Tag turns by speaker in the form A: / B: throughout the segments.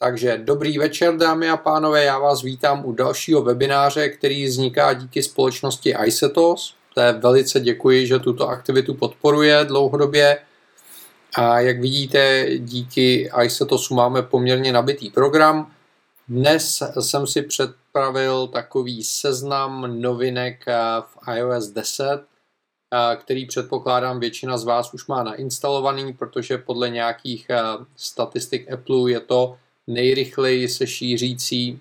A: Takže dobrý večer, dámy a pánové, já vás vítám u dalšího webináře, který vzniká díky společnosti iSetos. To je velice děkuji, že tuto aktivitu podporuje dlouhodobě. A jak vidíte, díky iSetosu máme poměrně nabitý program. Dnes jsem si předpravil takový seznam novinek v iOS 10, který předpokládám většina z vás už má nainstalovaný, protože podle nějakých statistik Apple je to nejrychleji se šířící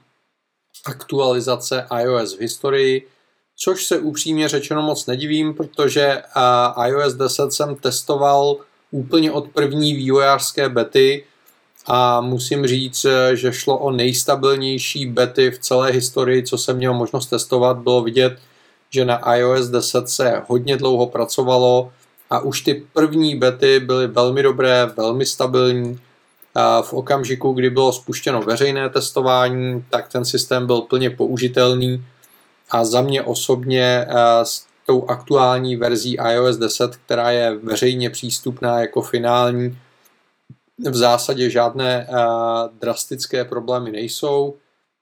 A: aktualizace iOS v historii, což se upřímně řečeno moc nedivím, protože iOS 10 jsem testoval úplně od první vývojářské bety a musím říct, že šlo o nejstabilnější bety v celé historii, co jsem měl možnost testovat. Bylo vidět, že na iOS 10 se hodně dlouho pracovalo a už ty první bety byly velmi dobré, velmi stabilní v okamžiku, kdy bylo spuštěno veřejné testování, tak ten systém byl plně použitelný. A za mě osobně eh, s tou aktuální verzí iOS 10, která je veřejně přístupná jako finální, v zásadě žádné eh, drastické problémy nejsou,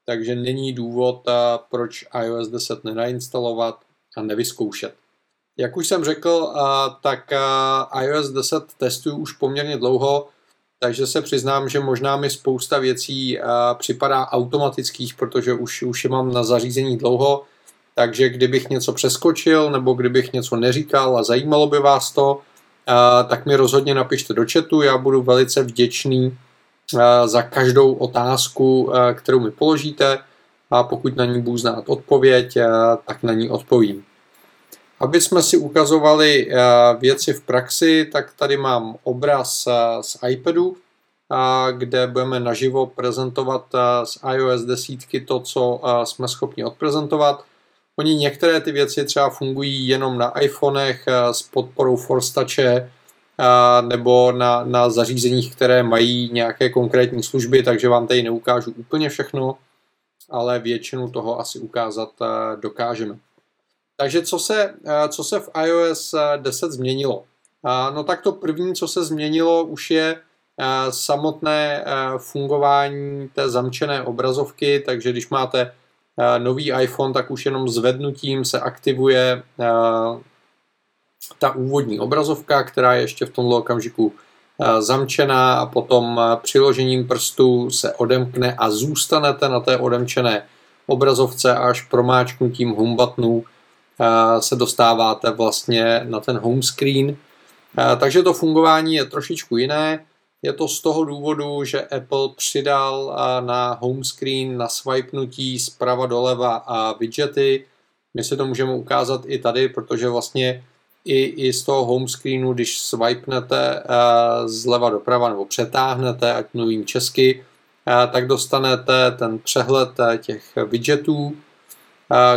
A: takže není důvod, eh, proč iOS 10 nenainstalovat a nevyzkoušet. Jak už jsem řekl, tak iOS 10 testuju už poměrně dlouho, takže se přiznám, že možná mi spousta věcí uh, připadá automatických, protože už, už je mám na zařízení dlouho, takže kdybych něco přeskočil nebo kdybych něco neříkal a zajímalo by vás to, uh, tak mi rozhodně napište do chatu, já budu velice vděčný uh, za každou otázku, kterou mi položíte. A pokud na ní budu znát odpověď, tak na ní odpovím. Aby jsme si ukazovali eh, věci v praxi, tak tady mám obraz eh, z iPadu, kde budeme naživo prezentovat eh, z iOS 10 to, co jsme schopni odprezentovat. Oni některé ty věci třeba fungují jenom na iPhonech s podporou Force nebo na, na zařízeních, které mají nějaké konkrétní služby, takže vám tady neukážu úplně všechno, ale většinu toho asi ukázat dokážeme. Takže co se, eh, co se v iOS 10 změnilo? No tak to první, co se změnilo, už je eh, samotné eh, fungování té zamčené obrazovky, takže když máte nový iPhone, tak už jenom zvednutím se aktivuje ta úvodní obrazovka, která je ještě v tomto okamžiku zamčená. A potom přiložením prstu se odemkne a zůstanete na té odemčené obrazovce až promáčknutím buttonu se dostáváte vlastně na ten home screen. Takže to fungování je trošičku jiné. Je to z toho důvodu, že Apple přidal na home screen na swipenutí zprava doleva a widgety. My si to můžeme ukázat i tady, protože vlastně i, i z toho home screenu, když swipenete zleva doprava nebo přetáhnete, ať mluvím česky, tak dostanete ten přehled těch widgetů,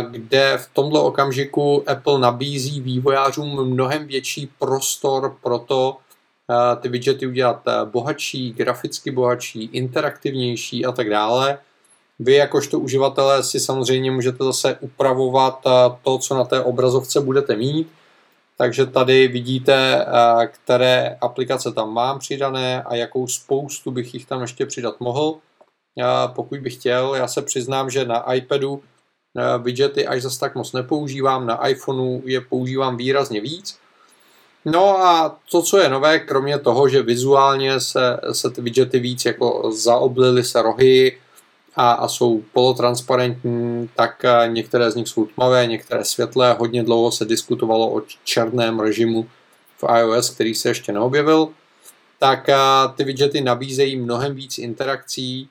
A: kde v tomto okamžiku Apple nabízí vývojářům mnohem větší prostor pro to, ty widgety udělat bohatší, graficky bohatší, interaktivnější a tak dále. Vy jakožto uživatelé si samozřejmě můžete zase upravovat to, co na té obrazovce budete mít. Takže tady vidíte, které aplikace tam mám přidané a jakou spoustu bych jich tam ještě přidat mohl. Pokud bych chtěl, já se přiznám, že na iPadu widgety až zase tak moc nepoužívám, na iPhoneu je používám výrazně víc. No a to, co je nové, kromě toho, že vizuálně se, se ty widgety víc jako zaoblily se rohy a, a jsou polotransparentní, tak eh, některé z nich jsou tmavé, některé světlé. Hodně dlouho se diskutovalo o černém režimu v iOS, který se ještě neobjevil. Tak eh, ty widgety nabízejí mnohem víc interakcí,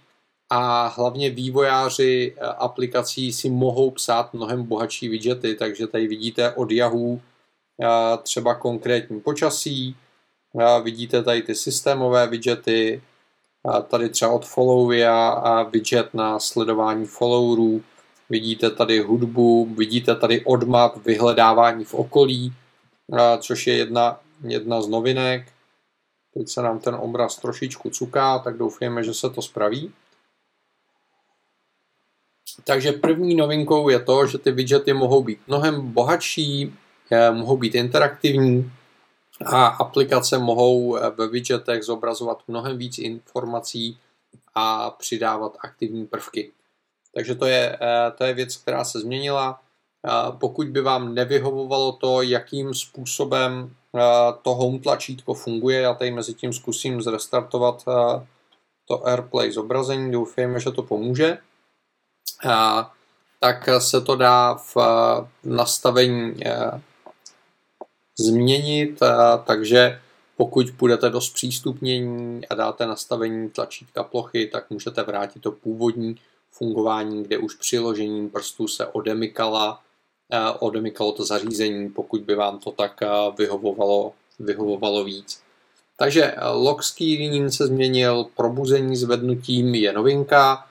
A: a hlavně vývojáři eh, aplikací si mohou psát mnohem bohatší widgety, takže tady vidíte od Yahoo eh, třeba konkrétní počasí, eh, vidíte tady ty systémové widgety, tady třeba od Followia a widget na sledování followerů, vidíte tady hudbu, vidíte tady odmap vyhledávání v okolí, což je jedna, jedna z novinek. Teď se nám ten obraz trošičku cuká, tak doufujeme, že se to spraví. Takže první novinkou je to, že ty widgety mohou být mnohem bohatší, eh, mohou být interaktivní a aplikace mohou eh, ve widgetech zobrazovat mnohem víc informací a přidávat aktivní prvky. Takže to je, to je věc, která se změnila. Pokud by vám nevyhovovalo to, jakým způsobem to home tlačítko funguje, já tady mezi tím zkusím zrestartovat to AirPlay zobrazení, doufejme, že to pomůže, tak se to dá v nastavení změnit, takže pokud půjdete do zpřístupnění a dáte nastavení tlačítka plochy, tak můžete vrátit to původní fungování, kde už přiložením prstů se odemykala Eh, odemykalo to zařízení, pokud by vám to tak eh, vyhovovalo, vyhovovalo víc. Takže lock screen se změnil, probuzení zvednutím je novinka,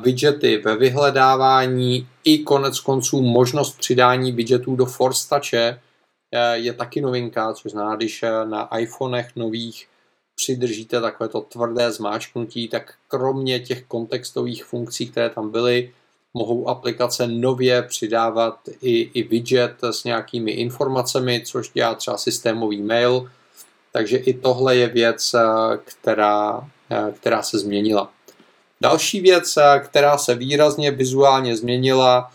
A: widgety ve vyhledávání i konec konců možnost přidání widgetů do Force Touche je taky novinka, což znamená, když na iPhonech nových přidržíte takovéto tvrdé zmáčknutí, tak kromě těch kontextových funkcí, které tam byly, mohou aplikace nově přidávat i, i widget s nějakými informacemi, což dělá třeba systémový mail. Takže i tohle je věc, eh, která, která se změnila. Další věc, eh, která se výrazně vizuálně změnila,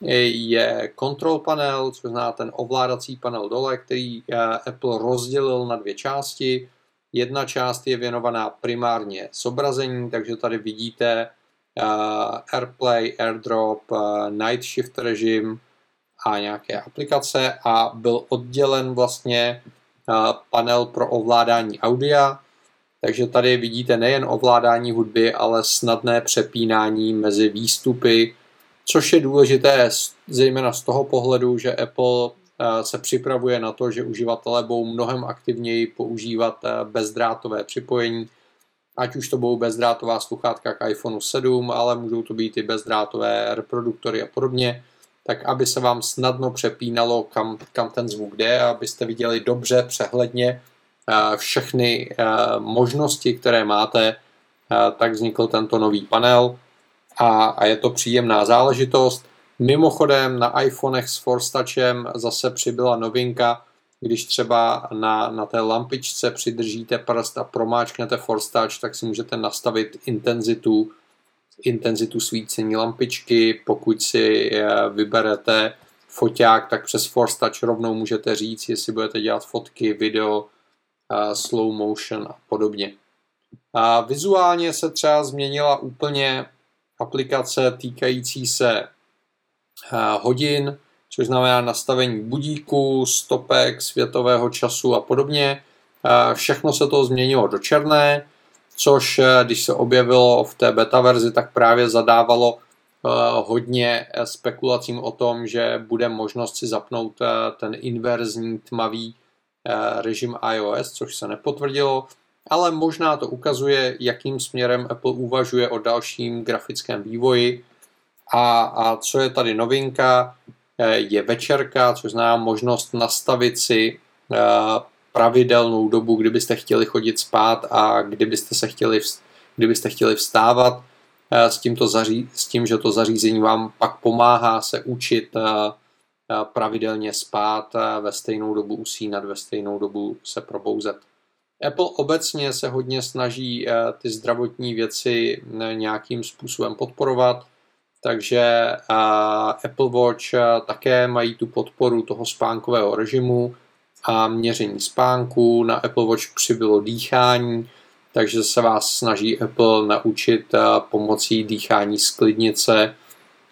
A: je control panel, což zná ten ovládací panel dole, který Apple rozdělil na dvě části. Jedna část je věnovaná primárně zobrazení, takže tady vidíte AirPlay, AirDrop, Night Shift režim a nějaké aplikace a byl oddělen vlastně panel pro ovládání audia, takže tady vidíte nejen ovládání hudby, ale snadné přepínání mezi výstupy, což je důležité zejména z toho pohledu, že Apple se připravuje na to, že uživatelé budou mnohem aktivněji používat bezdrátové připojení, ať už to budou bezdrátová sluchátka k iPhoneu 7, ale můžou to být i bezdrátové reproduktory a podobně, tak aby se vám snadno přepínalo, kam, kam ten zvuk jde, abyste viděli dobře, přehledně eh, všechny eh, možnosti, které máte, eh, tak vznikl tento nový panel a, je to příjemná záležitost. Mimochodem na iPhonech s Force Touchem zase přibyla novinka, když třeba na, na té lampičce přidržíte prst a promáčknete Force Touch, tak si můžete nastavit intenzitu, intenzitu svícení lampičky. Pokud si eh, vyberete foťák, tak přes Force Touch rovnou můžete říct, jestli budete dělat fotky, video, eh, slow motion a podobně. A vizuálně se třeba změnila úplně aplikace týkající se hodin, což znamená nastavení budíku, stopek, světového času a podobně. Všechno se to změnilo do černé, což když se objevilo v té beta verzi, tak právě zadávalo hodně spekulacím o tom, že bude možnost si zapnout ten inverzní tmavý režim iOS, což se nepotvrdilo, ale možná to ukazuje, jakým směrem Apple uvažuje o dalším grafickém vývoji. A, a co je tady novinka, Eh, je večerka, což znamená možnost nastavit si eh, pravidelnou dobu, kdybyste chtěli chodit spát a kdybyste se chtěli, kdybyste chtěli vstávat eh, s, tímto zaří, s tím, že to zařízení vám pak pomáhá se učit pravidelně spát, ve stejnou dobu usínat, ve stejnou dobu se probouzet. Apple obecně se hodně snaží ty zdravotní věci nějakým způsobem podporovat takže Apple Watch také mají tu podporu toho spánkového režimu a měření spánku. Na Apple Watch přibylo dýchání, takže se vás snaží Apple naučit pomocí dýchání sklidnice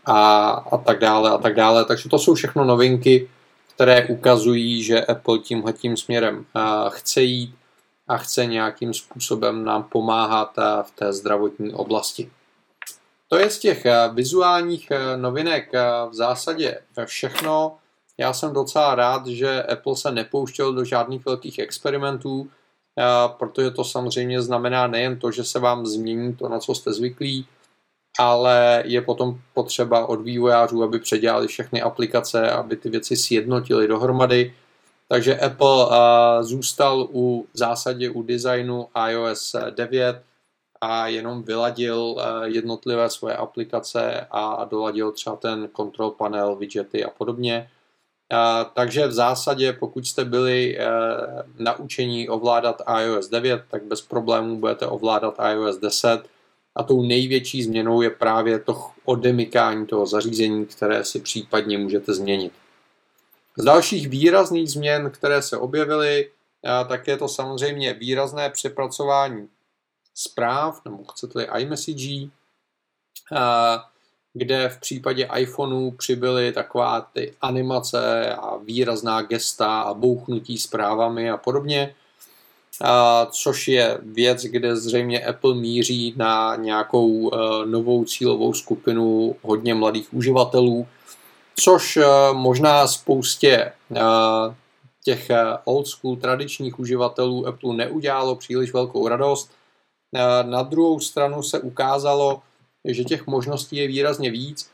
A: a, a tak dále a tak dále. Takže to jsou všechno novinky, které ukazují, že Apple tímhletím směrem chce jít a chce nějakým způsobem nám pomáhat v té zdravotní oblasti. To je z těch vizuálních novinek v zásadě všechno. Já jsem docela rád, že Apple se nepouštěl do žádných velkých experimentů, protože to samozřejmě znamená nejen to, že se vám změní to, na co jste zvyklí, ale je potom potřeba od vývojářů, aby předělali všechny aplikace, aby ty věci sjednotili dohromady. Takže Apple zůstal u zásadě u designu iOS 9, a jenom vyladil eh, jednotlivé svoje aplikace a doladil třeba ten control panel, widgety a podobně. Eh, takže v zásadě, pokud jste byli naučení ovládat iOS 9, tak bez problémů budete ovládat iOS 10 a tou největší změnou je právě to odemykání toho zařízení, které si případně můžete změnit. Z dalších výrazných změn, které se objevily, tak je to samozřejmě výrazné přepracování zpráv, nebo chcete-li iMessage, kde v případě iPhoneu přibyly taková ty animace a výrazná gesta a bouchnutí zprávami a podobně, což je věc, kde zřejmě Apple míří na nějakou uh, novou cílovou skupinu hodně mladých uživatelů, což uh, možná spoustě uh, těch old school tradičních uživatelů Apple neudělalo příliš velkou radost. Na druhou stranu se ukázalo, že těch možností je výrazně víc,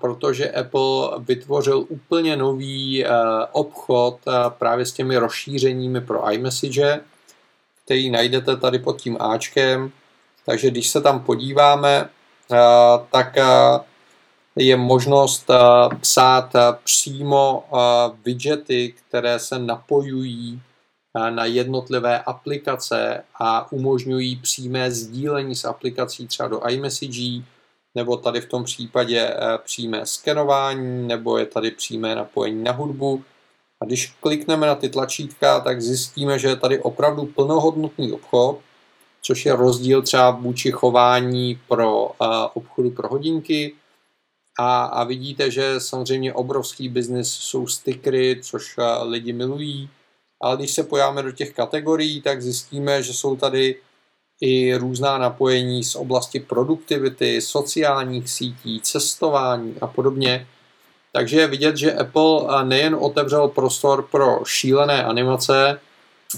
A: protože Apple vytvořil úplně nový obchod právě s těmi rozšířeními pro iMessage, který najdete tady pod tím Ačkem. Takže když se tam podíváme, tak je možnost psát přímo widgety, které se napojují na jednotlivé aplikace a umožňují přímé sdílení s aplikací třeba do iMessage, nebo tady v tom případě eh, přímé skenování, nebo je tady přímé napojení na hudbu. A když klikneme na ty tlačítka, tak zjistíme, že je tady opravdu plnohodnotný obchod, což je rozdíl třeba vůči chování pro uh, obchodu pro hodinky. A, a vidíte, že samozřejmě obrovský biznis jsou stickery, což uh, lidi milují ale když se pojáme do těch kategorií, tak zjistíme, že jsou tady i různá napojení z oblasti produktivity, sociálních sítí, cestování a podobně. Takže je vidět, že Apple nejen otevřel prostor pro šílené animace,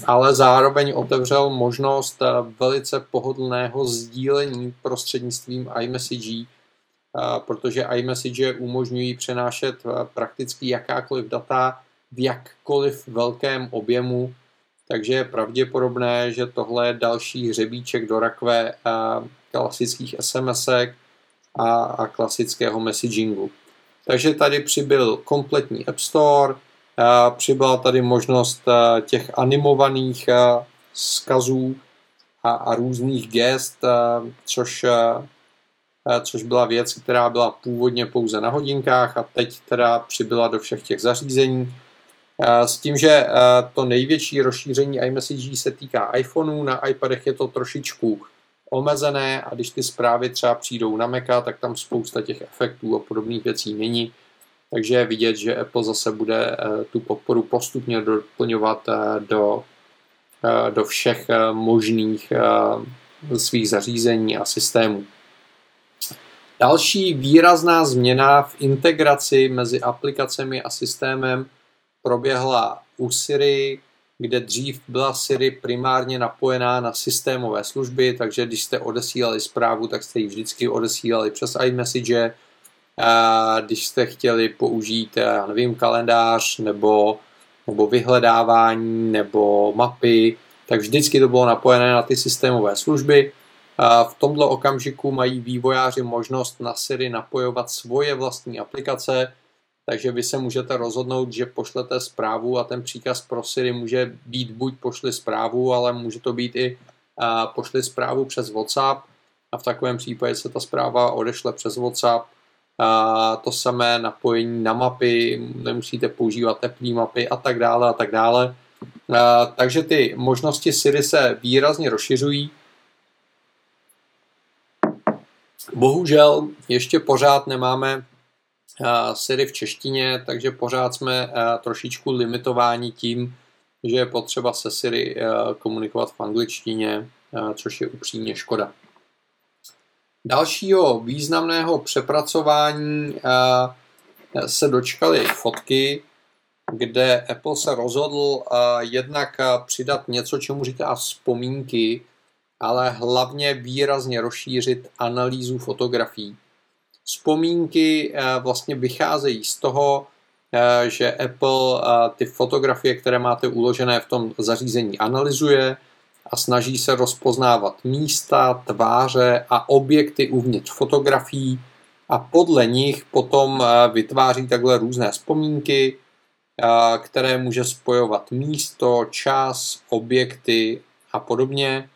A: ale zároveň otevřel možnost velice pohodlného sdílení prostřednictvím iMessage, protože iMessage umožňují přenášet prakticky jakákoliv data v jakkoliv velkém objemu, takže je pravděpodobné, že tohle je další hřebíček do rakve klasických sms a, a klasického messagingu. Takže tady přibyl kompletní App Store, přibyla tady možnost těch animovaných skazů a, a různých gest, což, což byla věc, která byla původně pouze na hodinkách a teď teda přibyla do všech těch zařízení. S tím, že to největší rozšíření iMessage se týká iPhoneů, na iPadech je to trošičku omezené a když ty zprávy třeba přijdou na Maca, tak tam spousta těch efektů a podobných věcí není. Takže je vidět, že Apple zase bude e, tu podporu postupně doplňovat do, do všech možných svých zařízení a systémů. Další výrazná změna v integraci mezi aplikacemi a systémem proběhla u Siri, kde dřív byla Siri primárně napojená na systémové služby, takže když jste odesílali zprávu, tak jste ji vždycky odesílali přes iMessage. A když jste chtěli použít, já nevím, kalendář nebo, nebo vyhledávání nebo mapy, tak vždycky to bylo napojené na ty systémové služby. A v tomto okamžiku mají vývojáři možnost na Siri napojovat svoje vlastní aplikace, takže vy se můžete rozhodnout, že pošlete zprávu a ten příkaz pro Siri může být buď pošli zprávu, ale může to být i uh, pošli zprávu přes WhatsApp a v takovém případě se ta zpráva odešle přes WhatsApp. A to samé napojení na mapy, nemusíte používat teplé mapy a tak dále a tak dále. A, takže ty možnosti Siri se výrazně rozšiřují. Bohužel ještě pořád nemáme Siri v češtině, takže pořád jsme trošičku limitováni tím, že je potřeba se Siri komunikovat v angličtině, což je upřímně škoda. Dalšího významného přepracování se dočkaly fotky, kde Apple se rozhodl jednak přidat něco, čemu říká vzpomínky, ale hlavně výrazně rozšířit analýzu fotografií. Vzpomínky eh, vlastně vycházejí z toho, eh, že Apple eh, ty fotografie, které máte uložené v tom zařízení, analyzuje a snaží se rozpoznávat místa, tváře a objekty uvnitř fotografií a podle nich potom vytváří takhle různé vzpomínky, které může spojovat místo, čas, objekty a podobně.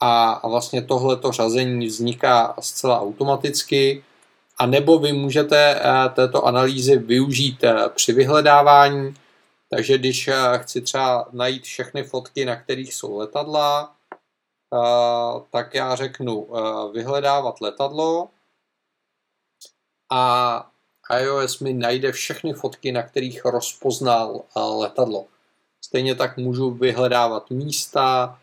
A: A, vlastně tohleto řazení vzniká zcela automaticky a nebo vy můžete eh, této analýzy využít eh, při vyhledávání, takže když eh, chci třeba najít všechny fotky, na kterých jsou letadla, tak já řeknu vyhledávat letadlo a iOS mi najde všechny fotky, na kterých rozpoznal letadlo. Stejně tak můžu vyhledávat místa,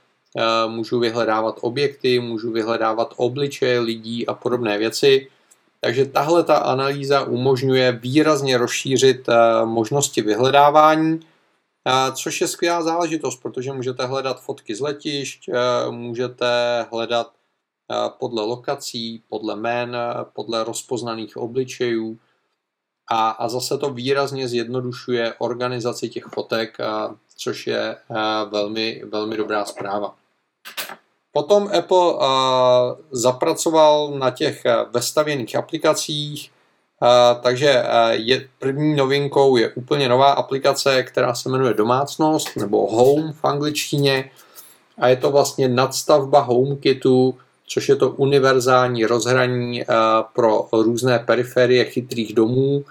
A: můžu vyhledávat objekty, můžu vyhledávat obličeje lidí a podobné věci. Takže tahle ta analýza umožňuje výrazně rozšířit eh, možnosti vyhledávání, eh, což je skvělá záležitost, protože můžete hledat fotky z letišť, eh, můžete hledat podle lokací, podle jmén, podle rozpoznaných obličejů a, a zase to výrazně zjednodušuje organizaci těch fotek, což je velmi, velmi dobrá zpráva. Potom Apple uh, zapracoval na těch uh, vestavěných aplikacích, uh, takže je, první novinkou je úplně nová aplikace, která se jmenuje Domácnost nebo Home v angličtině. A je to vlastně nadstavba HomeKitu, což je to univerzální rozhraní pro různé periferie chytrých domů.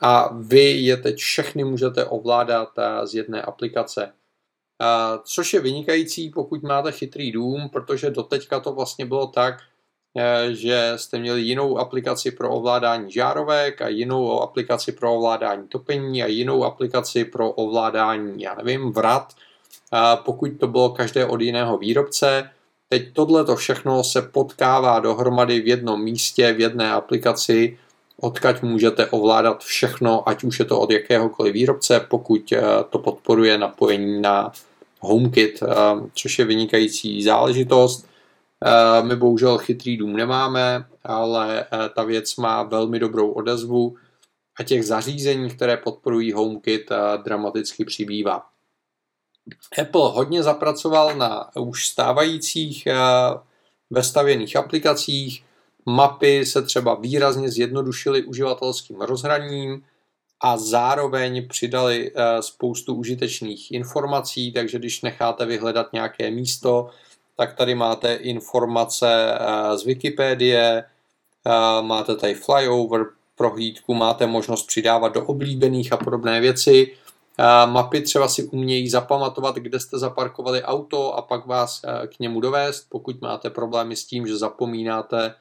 A: A vy je teď všechny můžete ovládat z jedné aplikace což je vynikající, pokud máte chytrý dům, protože doteďka to vlastně bylo tak, eh, že jste měli jinou aplikaci pro ovládání žárovek a jinou aplikaci pro ovládání topení a jinou aplikaci pro ovládání, já nevím, vrat, pokud to bylo každé od jiného výrobce. Teď tohle to všechno se potkává dohromady v jednom místě, v jedné aplikaci, odkaď můžete ovládat všechno, ať už je to od jakéhokoliv výrobce, pokud eh, to podporuje napojení na HomeKit, eh, což je vynikající záležitost. Eh, my bohužel chytrý dům nemáme, ale eh, ta věc má velmi dobrou odezvu a těch zařízení, které podporují HomeKit, dramaticky přibývá. Apple hodně zapracoval na už stávajících vestavěných aplikacích, mapy se třeba výrazně zjednodušily uživatelským rozhraním, a zároveň přidali eh, spoustu užitečných informací, takže když necháte vyhledat nějaké místo, tak tady máte informace eh, z Wikipedie, eh, máte tady flyover, prohlídku, máte možnost přidávat do oblíbených a podobné věci. Mapy třeba si umějí zapamatovat, kde jste zaparkovali auto a pak vás k němu dovést, pokud máte problémy s tím, že zapomínáte,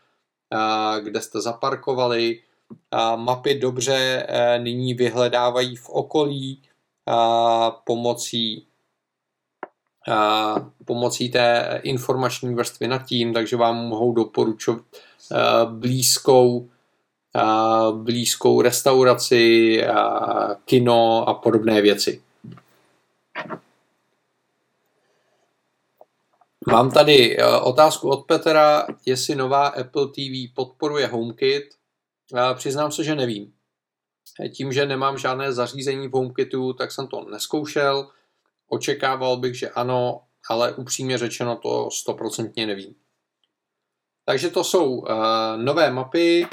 A: kde jste zaparkovali mapy dobře eh, nyní vyhledávají v okolí pomocí pomocí té informační vrstvy nad tím, takže vám mohou doporučovat eh, blízkou blízkou restauraci, kino a podobné věci. Mám tady eh, otázku od Petra, jestli nová Apple TV podporuje HomeKit. Přiznám se, že nevím. Tím, že nemám žádné zařízení v HomeKitu, tak jsem to neskoušel. Očekával bych, že ano, ale upřímně řečeno to stoprocentně nevím. Takže to jsou uh, nové mapy.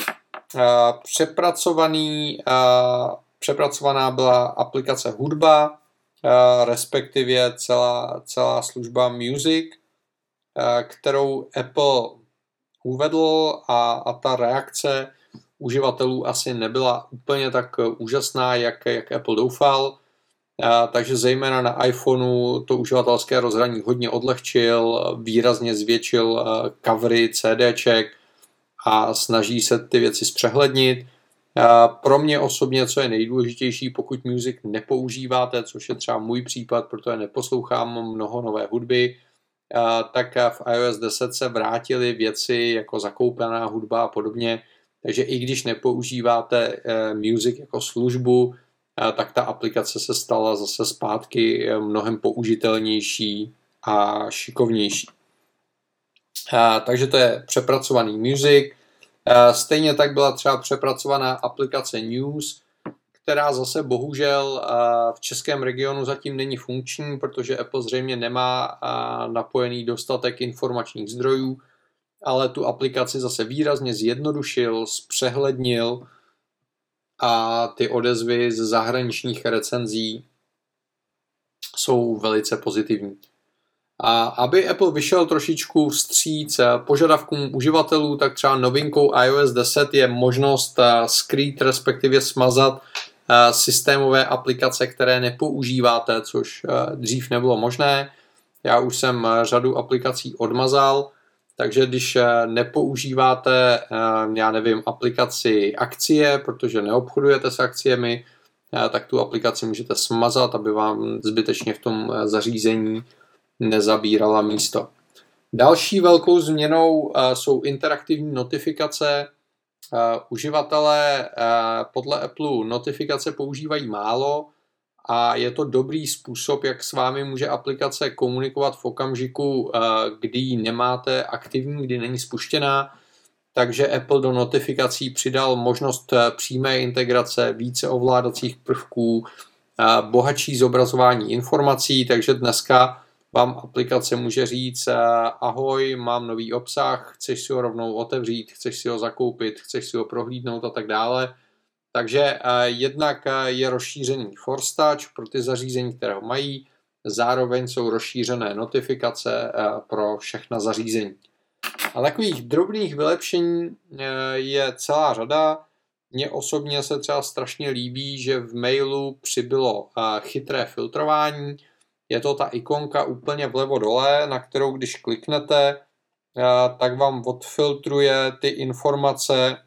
A: Uh, přepracovaný, uh, přepracovaná byla aplikace hudba, uh, respektive celá, celá služba Music, uh, kterou Apple uvedl a, a ta reakce uživatelů asi nebyla úplně tak eh, úžasná, jak, jak Apple doufal. A, takže zejména na iPhoneu to uživatelské rozhraní hodně odlehčil, výrazně zvětšil eh, covery CDček a snaží se ty věci zpřehlednit. A pro mě osobně, co je nejdůležitější, pokud music nepoužíváte, což je třeba můj případ, protože neposlouchám mnoho nové hudby, tak v iOS 10 se vrátily věci jako zakoupená hudba a podobně, takže i když nepoužíváte eh, Music jako službu, eh, tak ta aplikace se stala zase zpátky eh, mnohem použitelnější a šikovnější. Takže to je přepracovaný Music. Stejně tak byla třeba přepracovaná aplikace News, která zase bohužel v českém regionu zatím není funkční, protože Apple zřejmě nemá napojený dostatek informačních zdrojů, ale tu aplikaci zase výrazně zjednodušil, zpřehlednil a ty odezvy z zahraničních recenzí jsou velice pozitivní. A aby Apple vyšel trošičku vstříc požadavkům uživatelů, tak třeba novinkou iOS 10 je možnost skrýt, respektive smazat systémové aplikace, které nepoužíváte, což dřív nebylo možné. Já už jsem řadu aplikací odmazal, takže když nepoužíváte, já nevím, aplikaci akcie, protože neobchodujete s akciemi, tak tu aplikaci můžete smazat, aby vám zbytečně v tom zařízení nezabírala místo. Další velkou změnou jsou interaktivní notifikace. Uživatelé podle Apple notifikace používají málo a je to dobrý způsob, jak s vámi může aplikace komunikovat v okamžiku, kdy ji nemáte aktivní, kdy není spuštěná. Takže Apple do notifikací přidal možnost přímé integrace, více ovládacích prvků, bohatší zobrazování informací, takže dneska vám aplikace může říct eh, ahoj, mám nový obsah, chceš si ho rovnou otevřít, chceš si ho zakoupit, chceš si ho prohlídnout a tak dále. Takže eh, jednak eh, je rozšířený Touch pro ty zařízení, které ho mají, zároveň jsou rozšířené notifikace pro všechna zařízení. A takových drobných vylepšení je celá řada. Mně osobně se třeba strašně líbí, že v mailu přibylo chytré filtrování, je to ta ikonka úplně vlevo dole, na kterou když kliknete, eh, tak vám odfiltruje ty informace, eh,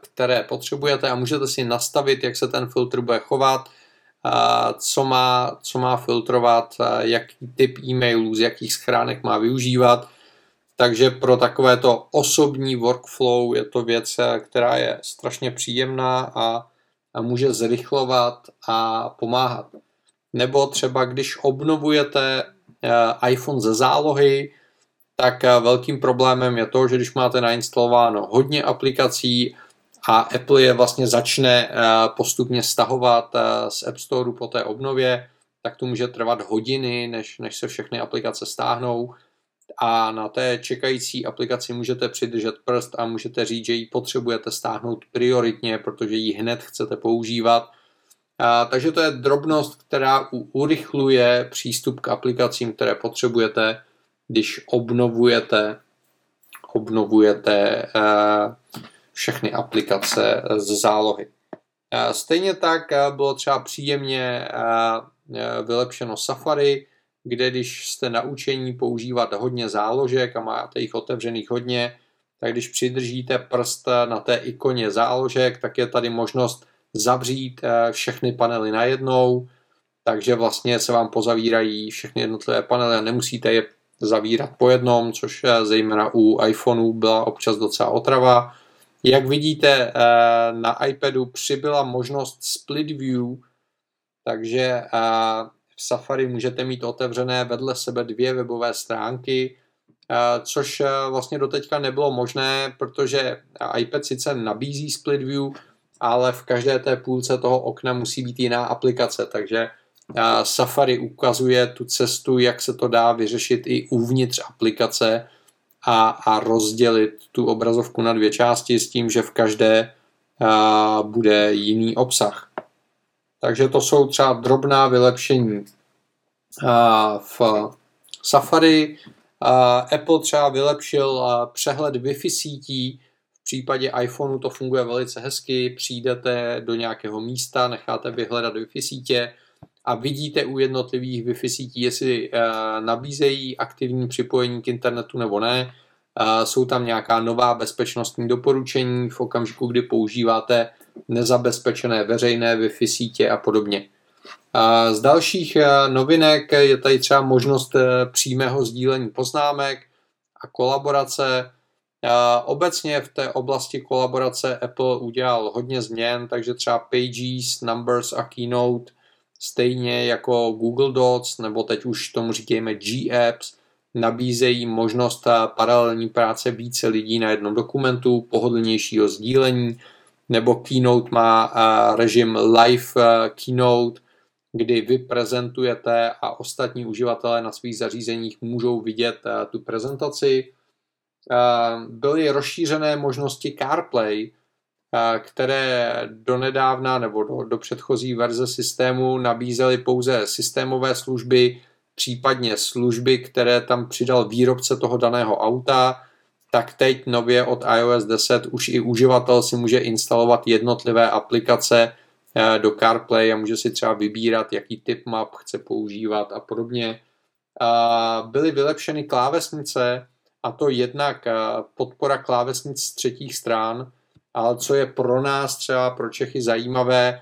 A: které potřebujete a můžete si nastavit, jak se ten filtr bude chovat, co má, co má filtrovat, jaký typ e-mailů, z jakých schránek má využívat. Takže pro takovéto osobní workflow je to věc, která je strašně příjemná a, a může zrychlovat a pomáhat. Nebo třeba když obnovujete iPhone ze zálohy, tak eh, velkým problémem je to, že když máte nainstalováno hodně aplikací a Apple je vlastně začne eh, postupně stahovat z App Store po té obnově, tak to může trvat hodiny, než, než se všechny aplikace stáhnou. A na té čekající aplikaci můžete přidržet prst a můžete říct, že ji potřebujete stáhnout prioritně, protože ji hned chcete používat. A, takže to je drobnost, která urychluje přístup k aplikacím, které potřebujete, když obnovujete, obnovujete uh, všechny aplikace z zálohy. Uh, stejně tak uh, bylo třeba příjemně vylepšeno Safari, kde když jste naučení používat hodně záložek a máte jich otevřených hodně, tak když přidržíte prst na té ikoně záložek, tak je tady možnost zavřít eh, všechny panely najednou, takže vlastně se vám pozavírají všechny jednotlivé panely a nemusíte je zavírat po jednom, což eh, zejména u iPhoneu byla občas docela otrava. Jak vidíte, eh, na iPadu přibyla možnost split view, takže v Safari můžete mít otevřené vedle sebe dvě webové stránky, což vlastně doteďka nebylo možné, protože iPad sice nabízí split view, ale v každé té půlce toho okna musí být jiná aplikace, takže Safari ukazuje tu cestu, jak se to dá vyřešit i uvnitř aplikace a, a rozdělit tu obrazovku na dvě části s tím, že v každé a, bude jiný obsah. Takže to jsou třeba drobná vylepšení a, v Safari. A, Apple třeba vylepšil a, přehled Wi-Fi sítí, případě iPhoneu to funguje velice hezky, přijdete do nějakého místa, necháte vyhledat Wi-Fi sítě a vidíte u jednotlivých Wi-Fi sítí, jestli uh, nabízejí aktivní připojení k internetu nebo ne. Uh, jsou tam nějaká nová bezpečnostní doporučení v okamžiku, kdy používáte nezabezpečené veřejné Wi-Fi sítě a podobně. Uh, z dalších novinek je tady třeba možnost přímého sdílení poznámek a kolaborace. Obecně v té oblasti kolaborace Apple udělal hodně změn, takže třeba Pages, Numbers a Keynote stejně jako Google Docs, nebo teď už tomu říkáme G-Apps, nabízejí možnost paralelní práce více lidí na jednom dokumentu, pohodlnějšího sdílení, nebo Keynote má režim Live Keynote, kdy vy prezentujete a ostatní uživatelé na svých zařízeních můžou vidět tu prezentaci. Byly rozšířené možnosti CarPlay, které donedávna nebo do, do předchozí verze systému nabízely pouze systémové služby, případně služby, které tam přidal výrobce toho daného auta, tak teď nově od iOS 10 už i uživatel si může instalovat jednotlivé aplikace eh, do CarPlay a může si třeba vybírat, jaký typ map chce používat a podobně. Byly vylepšeny klávesnice, a to jednak eh, podpora klávesnic z třetích stran, ale co je pro nás třeba pro Čechy zajímavé,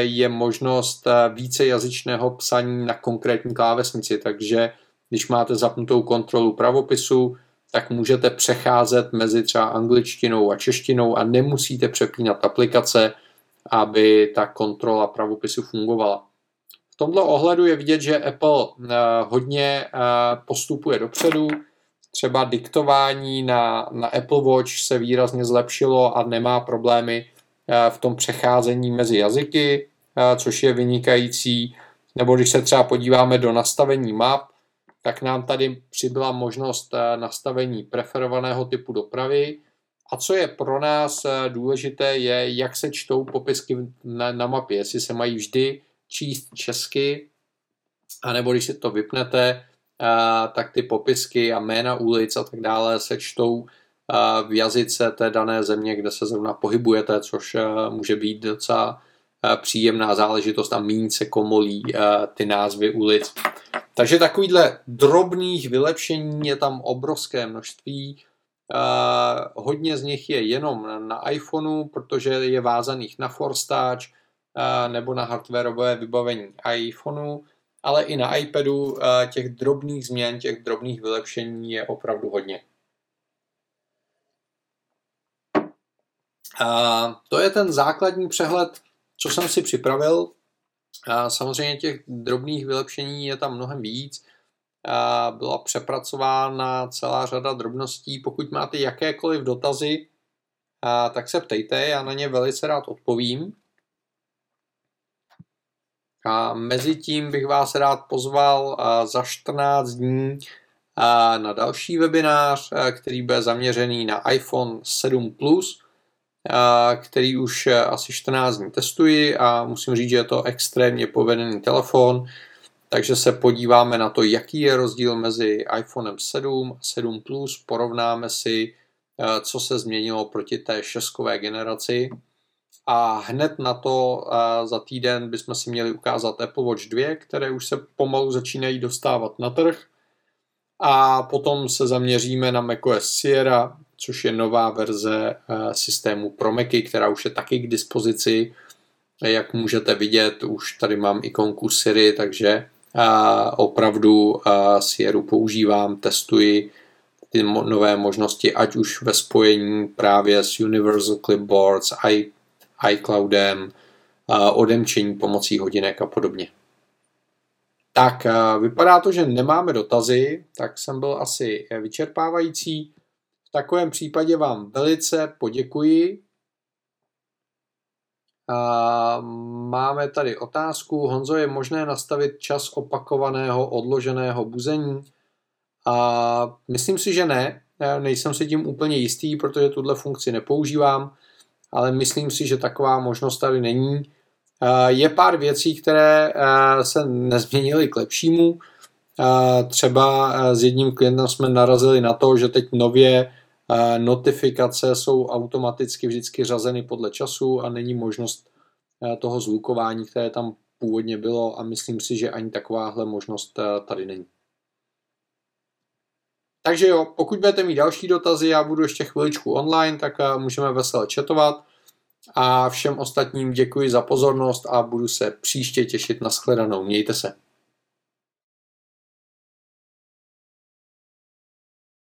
A: je možnost eh, vícejazyčného psaní na konkrétní klávesnici, takže když máte zapnutou kontrolu pravopisu, tak můžete přecházet mezi třeba angličtinou a češtinou a nemusíte přepínat aplikace, aby ta kontrola pravopisu fungovala. V tomto ohledu je vidět, že Apple eh, hodně eh, postupuje dopředu. Třeba diktování na, na Apple Watch se výrazně zlepšilo a nemá problémy eh, v tom přecházení mezi jazyky, což je vynikající. Nebo když se třeba podíváme do nastavení map, tak nám tady přibyla možnost nastavení preferovaného typu dopravy. A co je pro nás důležité, je, jak se čtou popisky na, na mapě, jestli se mají vždy číst česky, anebo když si to vypnete, tak ty popisky a jména ulic a tak dále se čtou v jazyce té dané země, kde se zrovna pohybujete, což může být docela příjemná záležitost a méně se komolí ty názvy ulic. Takže takovýhle drobných vylepšení je tam obrovské množství. hodně z nich je jenom na iPhoneu, protože je vázaných na Touch, nebo na hardwareové vybavení iPhoneu, ale i na iPadu těch drobných změn, těch drobných vylepšení je opravdu hodně. A to je ten základní přehled, co jsem si připravil. A samozřejmě těch drobných vylepšení je tam mnohem víc. A byla přepracována celá řada drobností. Pokud máte jakékoliv dotazy, a tak se ptejte, já na ně velice rád odpovím. A mezi tím bych vás rád pozval za 14 dní na další webinář, který bude zaměřený na iPhone 7 Plus, který už asi 14 dní testuji a musím říct, že je to extrémně povedený telefon, takže se podíváme na to, jaký je rozdíl mezi iPhonem 7 a 7 Plus, porovnáme si, co se změnilo proti té šeskové generaci a hned na to za týden bychom si měli ukázat Apple Watch 2, které už se pomalu začínají dostávat na trh. A potom se zaměříme na macOS Sierra, což je nová verze systému pro Macy, která už je taky k dispozici. Jak můžete vidět, už tady mám ikonku Siri, takže opravdu Sierra používám, testuji ty nové možnosti, ať už ve spojení právě s Universal Clipboards, i iCloudem, odemčení pomocí hodinek a podobně. Tak, vypadá to, že nemáme dotazy, tak jsem byl asi vyčerpávající. V takovém případě vám velice poděkuji. Máme tady otázku. Honzo, je možné nastavit čas opakovaného odloženého buzení? Myslím si, že ne. Nejsem si tím úplně jistý, protože tuhle funkci nepoužívám ale myslím si, že taková možnost tady není. Eh, je pár věcí, které eh, se nezměnily k lepšímu. Eh, třeba s jedním klientem jsme narazili na to, že teď nově notifikace jsou automaticky vždycky řazeny podle času a není možnost toho zvukování, které tam původně bylo a myslím si, že ani takováhle možnost tady není. Takže jo, pokud budete mít další dotazy, já budu ještě chviličku online, tak eh, můžeme veselé četovat. A všem ostatním děkuji za pozornost a budu se příště těšit na shledanou. Mějte se.